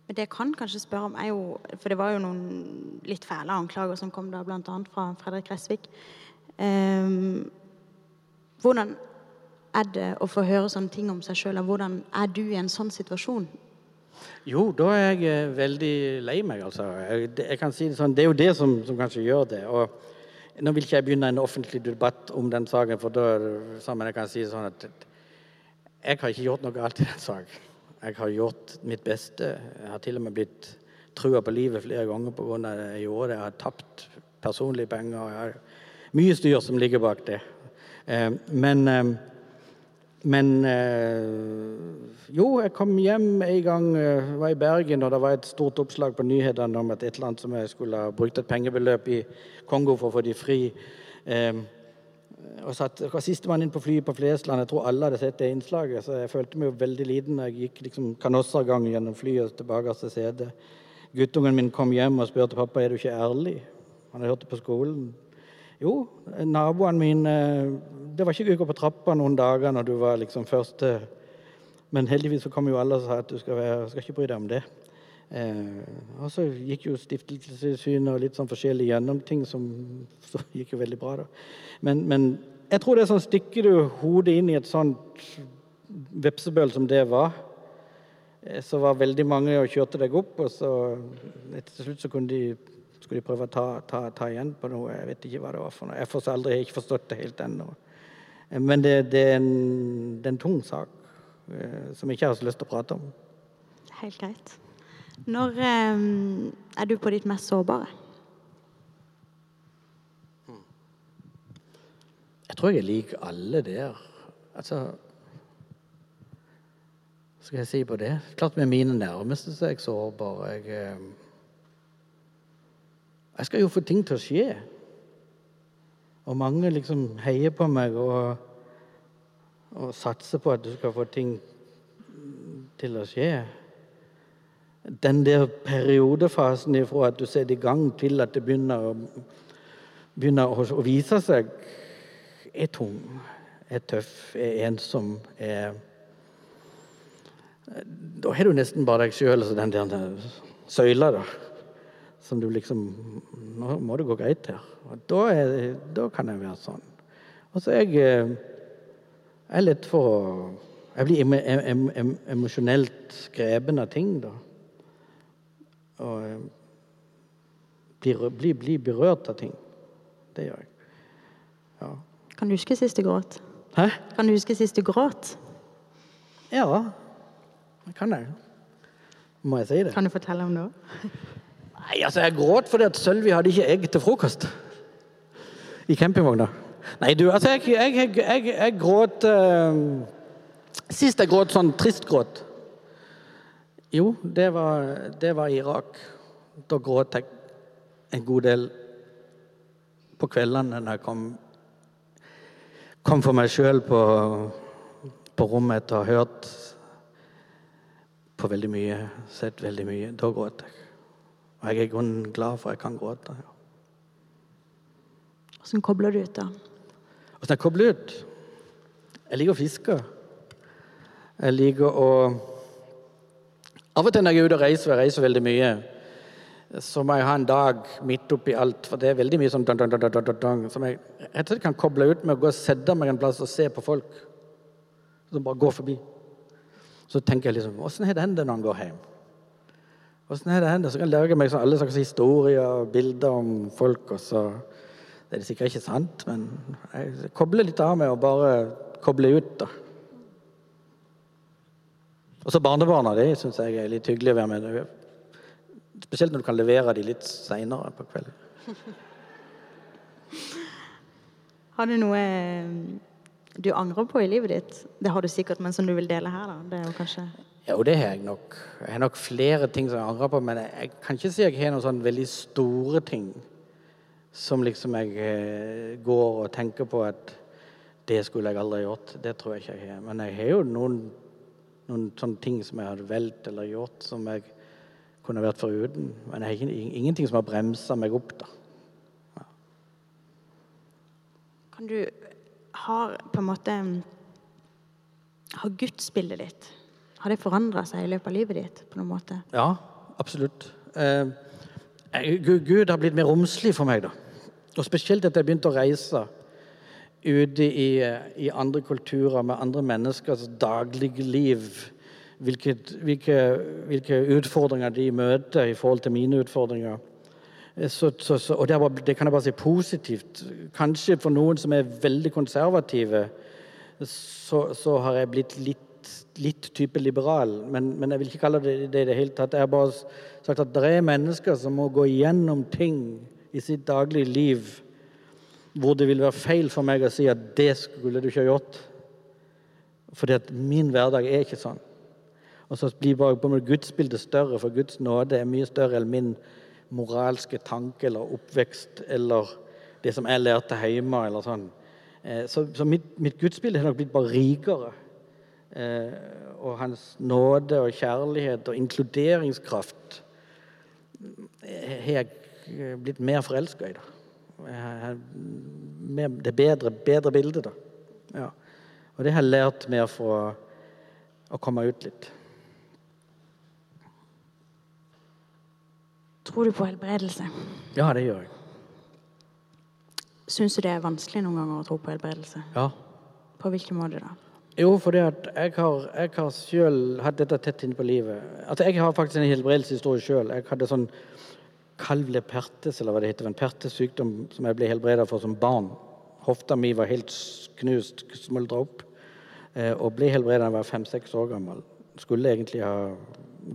Men det jeg kan kanskje spørre om, er jo For det var jo noen litt fæle anklager som kom da, bl.a. fra Fredrik Resvik. Um, hvordan er det å få høre sånne ting om seg sjøl? Hvordan er du i en sånn situasjon? Jo, da er jeg eh, veldig lei meg, altså. Jeg, kan si Det sånn, det er jo det som, som, kanskje gjør det. og Nå vil ikke jeg begynne en offentlig debatt om den saken, for da sammen jeg kan si sånn at jeg har ikke gjort noe galt i den saken. Jeg har gjort mitt beste. Jeg har til og med blitt trua på livet flere ganger pga. det jeg gjorde. Jeg har tapt personlige penger. jeg har Mye styr som ligger bak det. Eh, men eh, men øh, jo, jeg kom hjem en gang, øh, var i Bergen, og det var et stort oppslag på nyhetene om at et eller annet som jeg skulle ha brukt et pengebeløp i Kongo for å få de fri. Eh, og satt, sistemann inn på flyet på Flesland. Jeg tror alle hadde sett det innslaget, så jeg følte meg jo veldig liten. Jeg gikk liksom kanossergang gjennom flyet og tilbake til setet. Guttungen min kom hjem og spurte pappa er du ikke ærlig. Han hadde hørt det på skolen. Jo, naboene mine Det var ikke å gå på trappa noen dager når du var liksom først Men heldigvis så kom jo alle og sa at du skal, være, skal ikke bry deg om det. Eh, og så gikk jo Stiftelsessynet og litt sånn forskjellig gjennom ting som så gikk jo veldig bra, da. Men, men jeg tror det er sånn stikker du hodet inn i et sånt vepsebøl som det var, eh, så var veldig mange og kjørte deg opp, og så til slutt så kunne de skulle de prøve å ta, ta, ta, igjen på noe. Jeg vet ikke hva det var for noe. Jeg har aldri ikke forstått det helt ennå. Men det, det, er en, det, er en, tung sak eh, som jeg ikke har så lyst til å prate om. Helt greit. Når eh, er du på ditt mest sårbare? Jeg tror jeg liker alle der. Altså Skal jeg si på det? Klart med mine nærmeste så er jeg sårbar. Jeg, eh, jeg skal jo få ting til å skje. Og mange liksom heier på meg og, og satser på at du skal få ting til å skje. Den der periodefasen ifra at du setter i gang, til at det begynner å, begynner å, vise seg, er tung, er tøff, er ensom, er Da har du nesten bare deg sjøl og den der søyla, da som du liksom Nå må det gå greit her. Og da, er, da kan jeg være sånn. Og så er jeg, jeg eh, er litt for Jeg blir em, em, em, emosjonelt grepen av ting, da. Og eh, blir, blir, blir, berørt av ting. Det gjør jeg. Ja. Kan du huske sist du gråt? Hæ? Kan du huske sist du gråt? Ja, det kan jeg. Må jeg si det? Kan du fortelle om det? [laughs] Nei, altså, jeg gråt fordi at Sølvi hadde ikke egg til frokost i campingvogna. Nei, du, altså, jeg, jeg, jeg, jeg gråt uh, Sist jeg gråt sånn trist gråt Jo, det var, det var Irak. Da gråt jeg en god del på kveldene når jeg kom, kom for meg sjøl på, på rommet etter å ha hørt på veldig mye, sett veldig mye. Da gråt jeg. Og jeg er i grunnen glad for at jeg kan gråte. Hvordan kobler du ut, da? Hvordan jeg kobler ut? Jeg liker å fiske. Jeg liker å Av og til når jeg er ute og reiser, og jeg reiser veldig mye, så må jeg ha en dag midt oppi alt, for det er veldig mye sånn som jeg rett og slett kan koble ut med å gå og sette meg en plass og se på folk som bare går forbi. Så tenker jeg liksom Åssen har det hendt når han går hjem? Åssen er det hendt? Så kan jeg lage meg alle slags historier og bilder om folk, og så Det er sikkert ikke sant, men jeg kobler litt av meg og bare koble ut, da. Og så barnebarna. Det syns jeg er litt hyggelig å være med. Spesielt når du kan levere de litt seinere på kvelden. [laughs] Har du noe eh, du angrer på i livet ditt? Det har du sikkert, men som du vil dele her, da? Det er jo kanskje jo, det har jeg nok. Jeg har nok flere ting som jeg angrer på, men jeg, kan ikke si jeg har noen sånn veldig store ting som liksom jeg eh, går og tenker på at det skulle jeg aldri gjort. Det tror jeg ikke jeg har. Men jeg har jo noen, noen sånne ting som jeg hadde valgt eller gjort, som jeg kunne vært foruten. Men jeg har ingenting som har bremsa meg opp, da. Ja. Kan du ha på en måte Ha gudsbildet ditt har det forandra seg i løpet av livet ditt? på noen måte? Ja, absolutt. Eh, Gud har blitt mer romslig for meg, da. Og spesielt etter jeg begynte å reise ute i, i, andre kulturer med andre menneskers dagligliv. Hvilke, hvilke, hvilke, utfordringer de møter i forhold til mine utfordringer. Eh, så, så, så, og det, var, det, kan jeg bare si positivt. Kanskje for noen som er veldig konservative, så, har jeg blitt litt litt type liberal, men, men, jeg vil ikke kalle det det i det hele tatt. Jeg har bare sagt at det er mennesker som må gå igjennom ting i sitt daglige liv hvor det vil være feil for meg å si at det skulle du ikke ha gjort. Fordi at min hverdag er ikke sånn. Og så blir bare på meg gudsbildet større, for Guds nåde er mye større enn min moralske tanke eller oppvekst eller det som jeg lærte hjemme. eller sånn. Eh, så, så mitt, mitt, gudsbilde har nok blitt bare rikere. Eh, og hans nåde og kjærlighet og inkluderingskraft har jeg blitt mer forelska i. da. Det bedre, bedre bildet, da. Ja. Og det har jeg lært mer for å komme ut litt. Tror du på helbredelse? Ja, det gjør jeg. Syns du det er vanskelig noen ganger å tro på helbredelse? Ja. På hvilken måte da? Jo, fordi at jeg har, har selv hatt dette tett inne på livet. Altså, Jeg har faktisk en helbredelseshistorie sjøl. Jeg hadde sånn kalvlepertes, eller hva det heter, en pertesykdom som jeg ble helbreda for som barn. Hofta mi var helt knust, smuldra opp. Eh, og ble helbreda da jeg var fem-seks år gammel. Skulle egentlig ha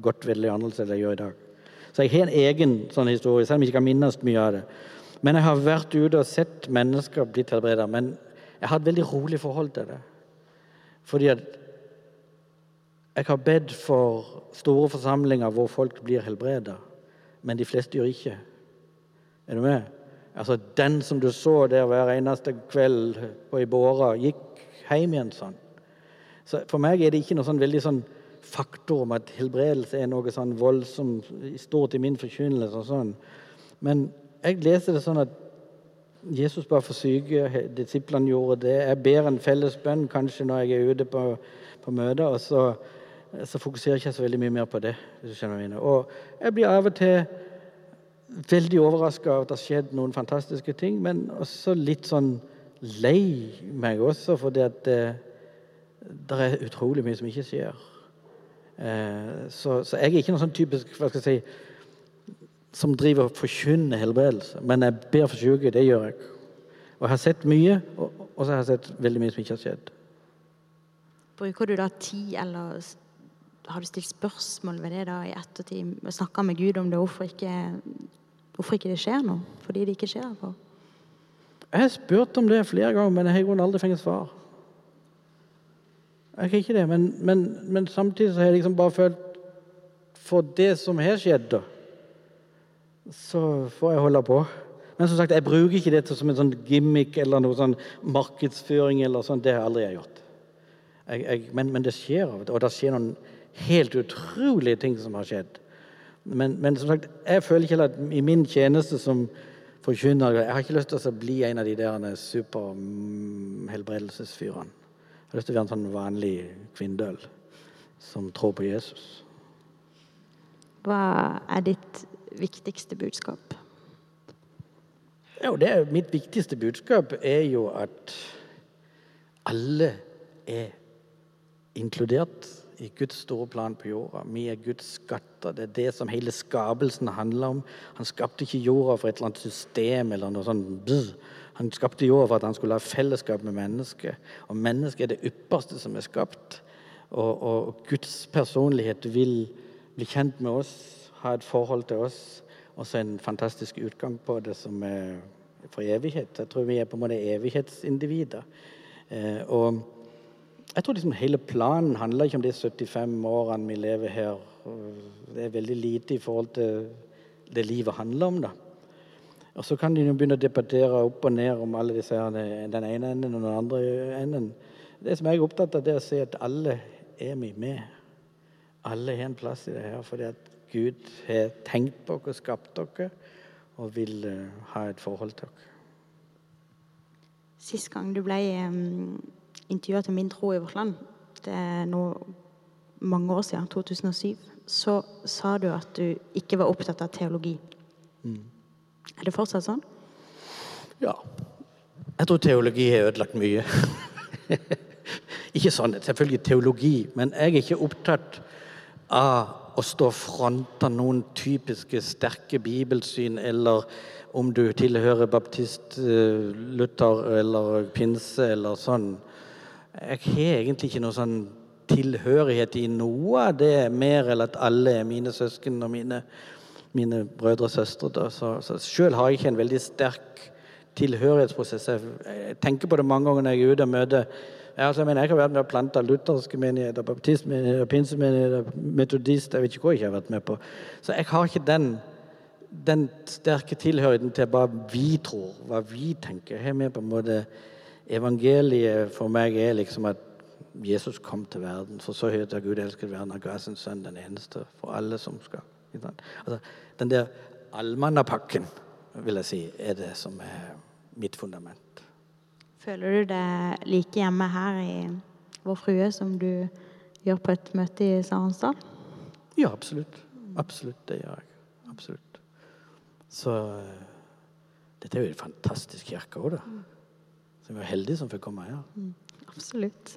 gått veldig annerledes enn jeg gjør i dag. Så jeg har en egen sånn historie, selv om jeg ikke kan minnes mye av det. Men jeg har vært ute og sett mennesker blitt helbreda. Men jeg har et veldig rolig forhold til det. Fordi at jeg har bedt for store forsamlinger hvor folk blir helbreda, men de fleste gjør ikke. Er du med? Altså, Den som du så der hver eneste kveld på i båra, gikk hjem igjen sånn. Så For meg er det ikke noe sånn veldig sånn faktor om at helbredelse er noe sånn voldsomt stort i min forkynnelse. og sånn. Men jeg leser det sånn at Jesus ba for syke, disiplene gjorde det. Jeg ber en felles bønn kanskje når jeg er ute på, på møter, og så, så, fokuserer jeg ikke så veldig mye mer på det. hvis du skjønner mine. Og jeg blir av og til veldig overraska av at det har skjedd noen fantastiske ting, men også litt sånn lei meg også, fordi at det, det er utrolig mye som ikke skjer. Eh, så, så, jeg er ikke noen sånn typisk hva skal jeg si, som driver og forkynner helbredelse. Men jeg ber for syke. Det gjør jeg. Og jeg har sett mye, og, og så har jeg sett veldig mye som ikke har skjedd. Bruker du da tid, eller har du stilt spørsmål ved det da i ettertid? Snakka med Gud om det, hvorfor ikke, hvorfor ikke det skjer noe? Fordi det ikke skjer noe? Jeg har spurt om det flere ganger, men jeg har aldri fått svar. Jeg har ikke det, men, men, men, samtidig så har jeg liksom bare følt For det som har skjedd, da, så får jeg holde på. Men som sagt, jeg bruker ikke dette som en sånn gimmick eller noe sånn markedsføring. eller sånn, Det har jeg aldri gjort. Jeg, jeg, men, men, det skjer og det skjer noen helt utrolige ting som har skjedd. Men, men som sagt, jeg føler ikke at i min tjeneste som forkynner Jeg har ikke lyst til å bli en av de der superhelbredelsesfyrene. Jeg har lyst til å være en sånn vanlig kvinndøl som tror på Jesus. Hva er ditt viktigste budskap? Jo, det er, mitt viktigste budskap er jo at alle er inkludert i Guds store plan på jorda. Vi er Guds skatter. Det er det som hele skapelsen handler om. Han skapte ikke jorda for et eller annet system eller noe sånt. Han skapte jorda for at han skulle ha fellesskap med mennesket. Og mennesket er det ypperste som er skapt. Og, og, Guds personlighet vil bli kjent med oss, ha et forhold til oss. Og så en fantastisk utgang på det som er for evighet. Jeg tror vi er på en måte evighetsindivider. Eh, og jeg tror liksom hele planen handler ikke om de 75 årene vi lever her. Det er veldig lite i forhold til det livet handler om. da. Og så kan de jo begynne å debattere opp og ned om alle disse her, den ene enden og den andre enden. Det som jeg er opptatt av, det er å se at alle er vi med. Alle har en plass i det her fordi at Gud har tenkt på dere, skapt dere, og vil uh, ha et forhold til dere. Sist gang du ble um, intervjua til Min tro i vårt land, det er nå mange år siden, 2007, så sa du at du ikke var opptatt av teologi. Mm. Er det fortsatt sånn? Ja. Jeg tror teologi har ødelagt mye. [laughs] ikke sånn, selvfølgelig teologi, men jeg er ikke opptatt av å stå og fronte noen typiske sterke bibelsyn, eller om du tilhører baptist, eh, Luther eller pinse eller sånn. Jeg har egentlig ikke noe sånn tilhørighet i noe av det, mer enn at alle er mine søsken og mine mine brødre og søstre. Så, så Sjøl har jeg ikke en veldig sterk tilhørighetsprosess. Jeg tenker på det mange ganger når jeg er ute og møter Altså, jeg mener, jeg har vært med og planta lutherske menigheter, baptistmenigheter, pinsemenigheter, metodist Jeg vet ikke hva jeg har vært med på. Så jeg har ikke den, den sterke tilhørigheten til hva vi tror, hva vi tenker. Jeg er med på en måte Evangeliet for meg er liksom at Jesus kom til verden. For så høyt har Gud elsket verden og ga sin sønn den eneste for alle som skal. Altså, den der allmannapakken, vil jeg si, er det som er mitt fundament. Føler du deg like hjemme her i Vår Frue som du gjør på et møte i Sarensdal? Ja, absolutt. Absolutt, det gjør jeg. Absolutt. Så dette er jo en fantastisk kirke òg, da. Så vi er heldige som fikk komme her. Mm, absolutt.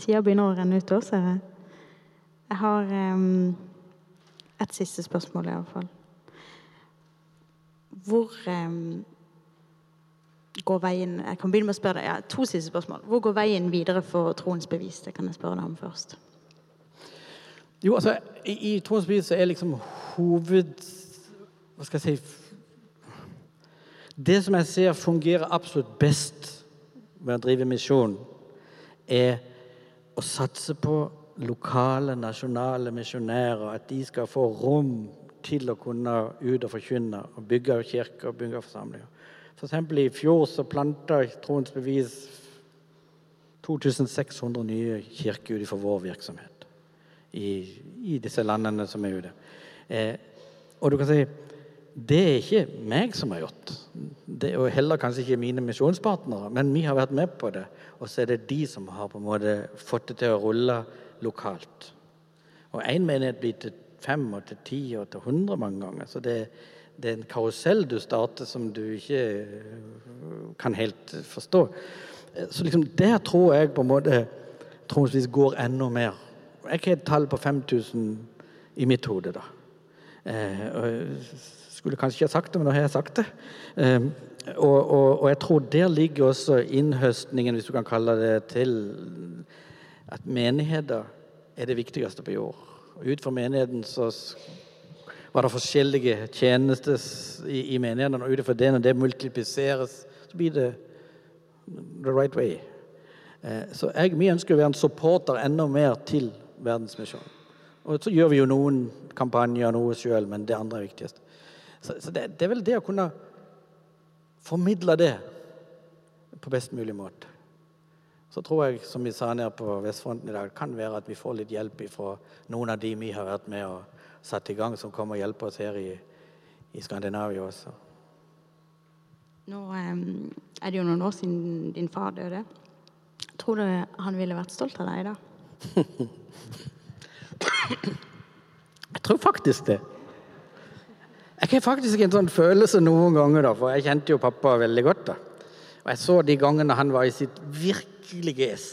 Tida begynner å renne ut òg, ser jeg. Jeg har um, et siste spørsmål, i hvert fall. Hvor um, går veien Jeg kan begynne med å spørre deg, ja, To siste spørsmål. Hvor går veien videre for troens bevis? Det kan jeg spørre deg om først. Jo, altså, I, i troens bevis er liksom hoved... Hva skal jeg si Det som jeg ser fungerer absolutt best med å drive misjon, er å satse på lokale, nasjonale misjonærer. At de skal få rom til å kunne ut og forkynne og bygge kirker og bygge forsamlinger. F.eks. I fjor så planta Troens Bevis 2600 nye kirker ut fra vår virksomhet i, i, disse landene som er ute. Eh, og du kan si det er ikke meg som har gjort det, og heller kanskje ikke mine misjonspartnere, men vi har vært med på det. Og så er det de som har på en måte fått det til å rulle lokalt. Og én menighet blir til fem og til ti og til hundre mange ganger. Så det, det er en karusell du starter som du ikke øh, kan helt forstå. Så liksom der tror jeg på en måte troensvis går enda mer. Jeg har et tall på 5000 i mitt hode, da. Eh, og skulle kanskje ikke ha sagt det, men nå har jeg sagt det. Eh, og, og, og, jeg tror der ligger også innhøstningen, hvis du kan kalle det, til at menigheter er det viktigste på jord. Ut fra menigheten så var det forskjellige tjenester i, i menighetene. Og ut ifra det, når det multipliseres, så blir det the right way. Eh, så jeg, vi ønsker å være en supporter enda mer til Verdensmisjonen. Og så gjør vi jo noen kampanjer, noe sjøl, men det andre er viktigst. Så, så det, det, er vel det å kunne formidle det på best mulig måte. Så tror jeg, som vi sa nede på Vestfronten i dag, kan være at vi får litt hjelp fra noen av de vi har vært med og satt i gang, som kommer og hjelper oss her i, i Skandinavia også. Nå um, er det jo noen år siden din far døde. Tror du han ville vært stolt av deg da? [coughs] jeg tror faktisk det. Jeg har faktisk en sånn følelse noen ganger, da, for jeg kjente jo pappa veldig godt. da. Og jeg så de gangene han var i sitt virkelige ess.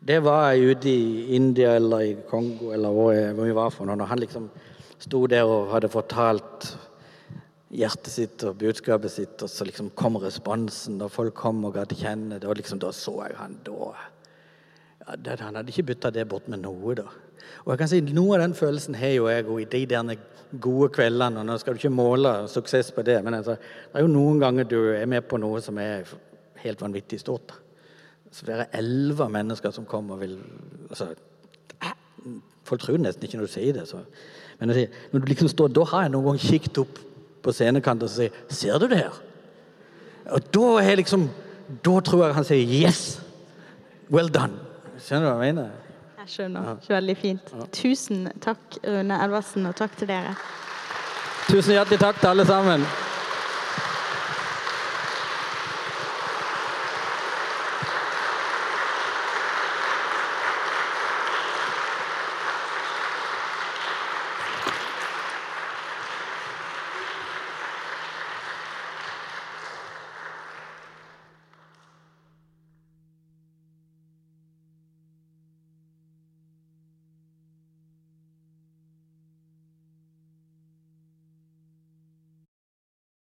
Det var jeg ute i India eller i Kongo eller hvor, vi var for noe. Han liksom sto der og hadde fortalt hjertet sitt og budskapet sitt, og så liksom kom responsen, og folk kom og ga til kjenne det, og liksom da så jeg han da ja, det, Han hadde ikke bytta det bort med noe, da. Og jeg kan si Noe av den følelsen har jo jeg i de der gode kveldene. og Nå skal du ikke måle suksess på det, men altså, det er jo noen ganger du er med på noe som er helt vanvittig stort. da. Så det er elleve mennesker som kommer og vil altså, Folk tror nesten ikke når du sier det. Så. Men når du liksom står, da har jeg noen gang kikket opp på scenekanten og sier 'Ser du det her?' Og da er liksom Da tror jeg han sier 'Yes! Well done'. Skjønner du hva jeg mener? Jeg skjønner. Ja. Veldig fint. Ja. Tusen takk, Rune Elversen, og takk til dere. Tusen hjertelig takk til alle sammen.